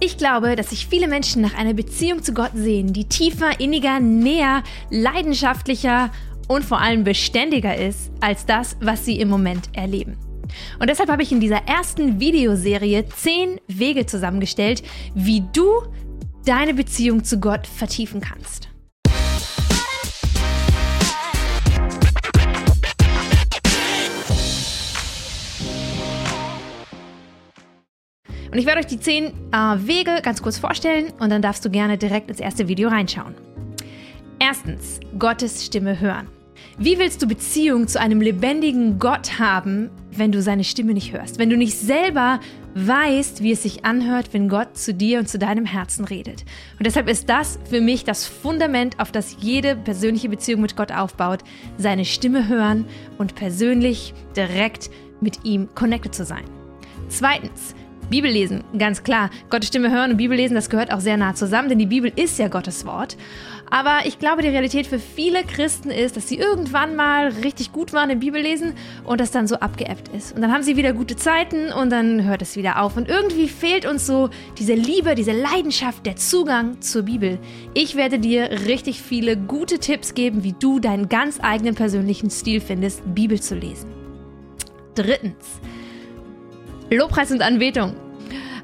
Ich glaube, dass sich viele Menschen nach einer Beziehung zu Gott sehen, die tiefer, inniger, näher, leidenschaftlicher und vor allem beständiger ist als das, was sie im Moment erleben. Und deshalb habe ich in dieser ersten Videoserie zehn Wege zusammengestellt, wie du deine Beziehung zu Gott vertiefen kannst. Und ich werde euch die zehn äh, Wege ganz kurz vorstellen und dann darfst du gerne direkt ins erste Video reinschauen. Erstens, Gottes Stimme hören. Wie willst du Beziehung zu einem lebendigen Gott haben, wenn du seine Stimme nicht hörst? Wenn du nicht selber weißt, wie es sich anhört, wenn Gott zu dir und zu deinem Herzen redet. Und deshalb ist das für mich das Fundament, auf das jede persönliche Beziehung mit Gott aufbaut, seine Stimme hören und persönlich direkt mit ihm connected zu sein. Zweitens, Bibel lesen, ganz klar. Gottes Stimme hören und Bibel lesen, das gehört auch sehr nah zusammen, denn die Bibel ist ja Gottes Wort. Aber ich glaube, die Realität für viele Christen ist, dass sie irgendwann mal richtig gut waren im Bibellesen und das dann so abgeebbt ist. Und dann haben sie wieder gute Zeiten und dann hört es wieder auf. Und irgendwie fehlt uns so diese Liebe, diese Leidenschaft, der Zugang zur Bibel. Ich werde dir richtig viele gute Tipps geben, wie du deinen ganz eigenen persönlichen Stil findest, Bibel zu lesen. Drittens. Lobpreis und Anbetung.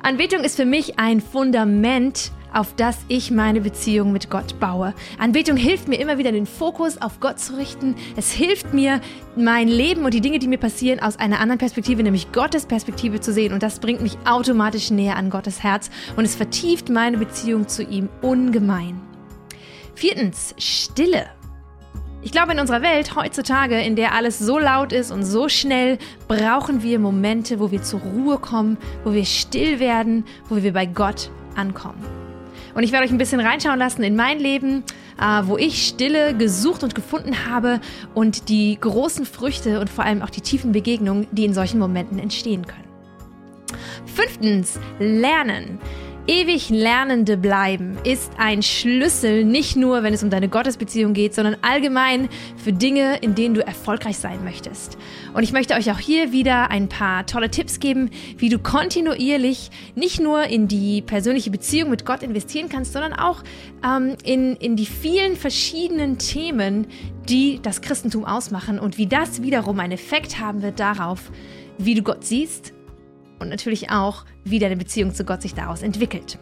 Anbetung ist für mich ein Fundament, auf das ich meine Beziehung mit Gott baue. Anbetung hilft mir immer wieder den Fokus auf Gott zu richten. Es hilft mir, mein Leben und die Dinge, die mir passieren, aus einer anderen Perspektive, nämlich Gottes Perspektive zu sehen. Und das bringt mich automatisch näher an Gottes Herz und es vertieft meine Beziehung zu ihm ungemein. Viertens, Stille. Ich glaube, in unserer Welt heutzutage, in der alles so laut ist und so schnell, brauchen wir Momente, wo wir zur Ruhe kommen, wo wir still werden, wo wir bei Gott ankommen. Und ich werde euch ein bisschen reinschauen lassen in mein Leben, äh, wo ich Stille gesucht und gefunden habe und die großen Früchte und vor allem auch die tiefen Begegnungen, die in solchen Momenten entstehen können. Fünftens, lernen. Ewig Lernende bleiben ist ein Schlüssel, nicht nur, wenn es um deine Gottesbeziehung geht, sondern allgemein für Dinge, in denen du erfolgreich sein möchtest. Und ich möchte euch auch hier wieder ein paar tolle Tipps geben, wie du kontinuierlich nicht nur in die persönliche Beziehung mit Gott investieren kannst, sondern auch ähm, in, in die vielen verschiedenen Themen, die das Christentum ausmachen und wie das wiederum einen Effekt haben wird darauf, wie du Gott siehst und natürlich auch, wie deine Beziehung zu Gott sich daraus entwickelt.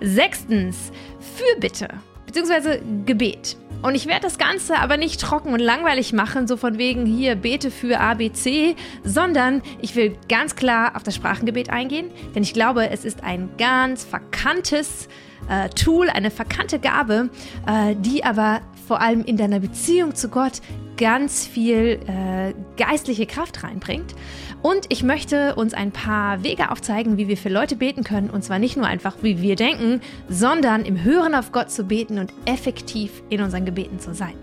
Sechstens, Fürbitte bzw. Gebet. Und ich werde das Ganze aber nicht trocken und langweilig machen, so von wegen hier bete für ABC, sondern ich will ganz klar auf das Sprachengebet eingehen, denn ich glaube, es ist ein ganz verkanntes äh, Tool, eine verkannte Gabe, äh, die aber vor allem in deiner Beziehung zu Gott ganz viel äh, geistliche Kraft reinbringt. Und ich möchte uns ein paar Wege aufzeigen, wie wir für Leute beten können. Und zwar nicht nur einfach, wie wir denken, sondern im Hören auf Gott zu beten und effektiv in unseren Gebeten zu sein.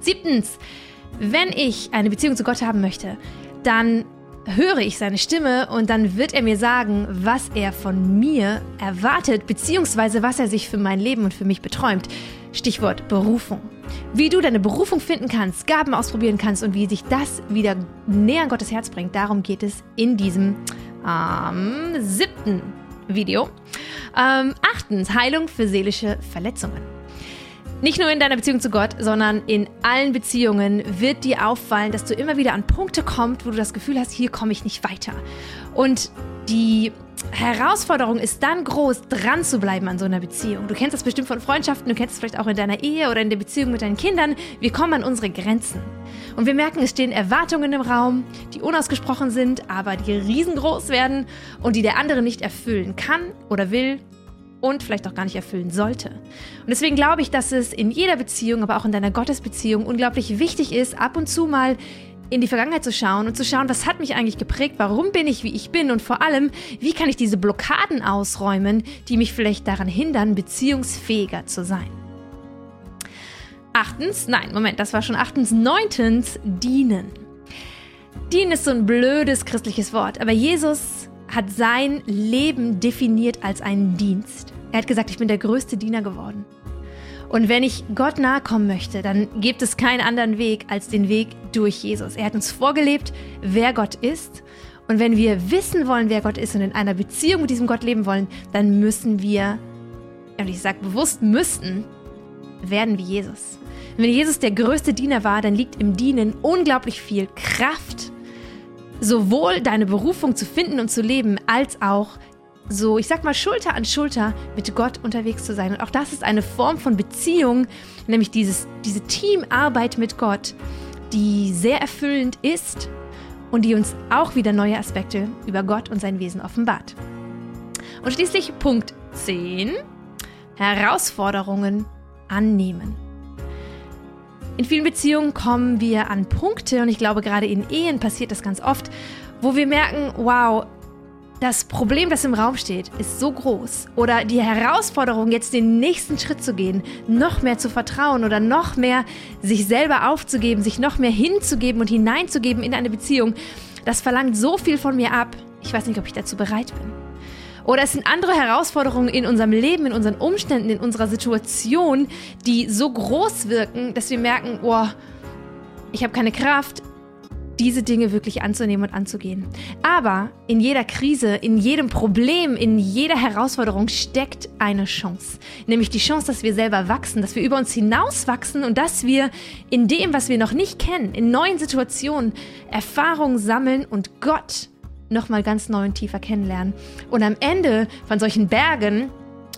Siebtens, wenn ich eine Beziehung zu Gott haben möchte, dann höre ich seine Stimme und dann wird er mir sagen, was er von mir erwartet, beziehungsweise was er sich für mein Leben und für mich beträumt. Stichwort Berufung. Wie du deine Berufung finden kannst, Gaben ausprobieren kannst und wie sich das wieder näher an Gottes Herz bringt, darum geht es in diesem ähm, siebten Video. Ähm, achtens, Heilung für seelische Verletzungen. Nicht nur in deiner Beziehung zu Gott, sondern in allen Beziehungen wird dir auffallen, dass du immer wieder an Punkte kommst, wo du das Gefühl hast, hier komme ich nicht weiter. Und die Herausforderung ist dann groß, dran zu bleiben an so einer Beziehung. Du kennst das bestimmt von Freundschaften, du kennst es vielleicht auch in deiner Ehe oder in der Beziehung mit deinen Kindern. Wir kommen an unsere Grenzen. Und wir merken, es stehen Erwartungen im Raum, die unausgesprochen sind, aber die riesengroß werden und die der andere nicht erfüllen kann oder will und vielleicht auch gar nicht erfüllen sollte. Und deswegen glaube ich, dass es in jeder Beziehung, aber auch in deiner Gottesbeziehung unglaublich wichtig ist, ab und zu mal in die Vergangenheit zu schauen und zu schauen, was hat mich eigentlich geprägt, warum bin ich, wie ich bin und vor allem, wie kann ich diese Blockaden ausräumen, die mich vielleicht daran hindern, beziehungsfähiger zu sein. Achtens, nein, Moment, das war schon achtens. Neuntens, dienen. Dienen ist so ein blödes christliches Wort, aber Jesus hat sein Leben definiert als einen Dienst. Er hat gesagt, ich bin der größte Diener geworden. Und wenn ich Gott nahe kommen möchte, dann gibt es keinen anderen Weg als den Weg durch Jesus. Er hat uns vorgelebt, wer Gott ist Und wenn wir wissen wollen, wer Gott ist und in einer Beziehung mit diesem Gott leben wollen, dann müssen wir, und ich sage bewusst müssten, werden wie Jesus. Wenn Jesus der größte Diener war, dann liegt im Dienen unglaublich viel Kraft, sowohl deine Berufung zu finden und zu leben, als auch so, ich sag mal, Schulter an Schulter mit Gott unterwegs zu sein. Und auch das ist eine Form von Beziehung, nämlich dieses, diese Teamarbeit mit Gott, die sehr erfüllend ist und die uns auch wieder neue Aspekte über Gott und sein Wesen offenbart. Und schließlich Punkt 10. Herausforderungen annehmen. In vielen Beziehungen kommen wir an Punkte, und ich glaube gerade in Ehen passiert das ganz oft, wo wir merken, wow, das Problem, das im Raum steht, ist so groß. Oder die Herausforderung, jetzt den nächsten Schritt zu gehen, noch mehr zu vertrauen oder noch mehr sich selber aufzugeben, sich noch mehr hinzugeben und hineinzugeben in eine Beziehung, das verlangt so viel von mir ab. Ich weiß nicht, ob ich dazu bereit bin. Oder es sind andere Herausforderungen in unserem Leben, in unseren Umständen, in unserer Situation, die so groß wirken, dass wir merken, oh, ich habe keine Kraft, diese Dinge wirklich anzunehmen und anzugehen. Aber in jeder Krise, in jedem Problem, in jeder Herausforderung steckt eine Chance. Nämlich die Chance, dass wir selber wachsen, dass wir über uns hinaus wachsen und dass wir in dem, was wir noch nicht kennen, in neuen Situationen Erfahrungen sammeln und Gott nochmal ganz neu und tiefer kennenlernen. Und am Ende von solchen Bergen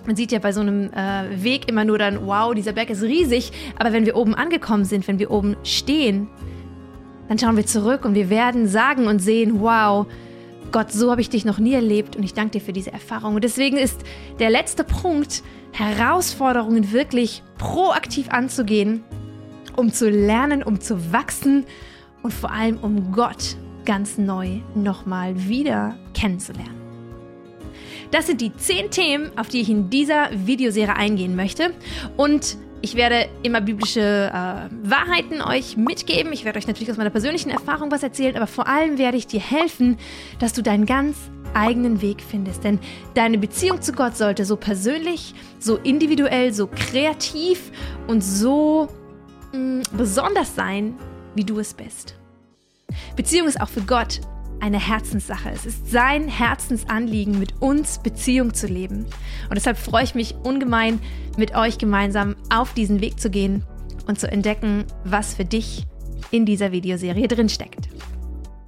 man sieht ja bei so einem äh, Weg immer nur dann, wow, dieser Berg ist riesig. Aber wenn wir oben angekommen sind, wenn wir oben stehen, dann schauen wir zurück und wir werden sagen und sehen, wow, Gott, so habe ich dich noch nie erlebt und ich danke dir für diese Erfahrung. Und deswegen ist der letzte Punkt, Herausforderungen wirklich proaktiv anzugehen, um zu lernen, um zu wachsen und vor allem um Gott ganz neu nochmal wieder kennenzulernen. Das sind die zehn Themen, auf die ich in dieser Videoserie eingehen möchte. Und ich werde immer biblische äh, Wahrheiten euch mitgeben. Ich werde euch natürlich aus meiner persönlichen Erfahrung was erzählen, aber vor allem werde ich dir helfen, dass du deinen ganz eigenen Weg findest. Denn deine Beziehung zu Gott sollte so persönlich, so individuell, so kreativ und so mh, mm, besonders sein, wie du es bist. Beziehung ist auch für Gott eine Herzenssache. Es ist sein Herzensanliegen, mit uns Beziehung zu leben. Und deshalb freue ich mich ungemein, mit euch gemeinsam auf diesen Weg zu gehen und zu entdecken, was für dich in dieser Videoserie drin steckt.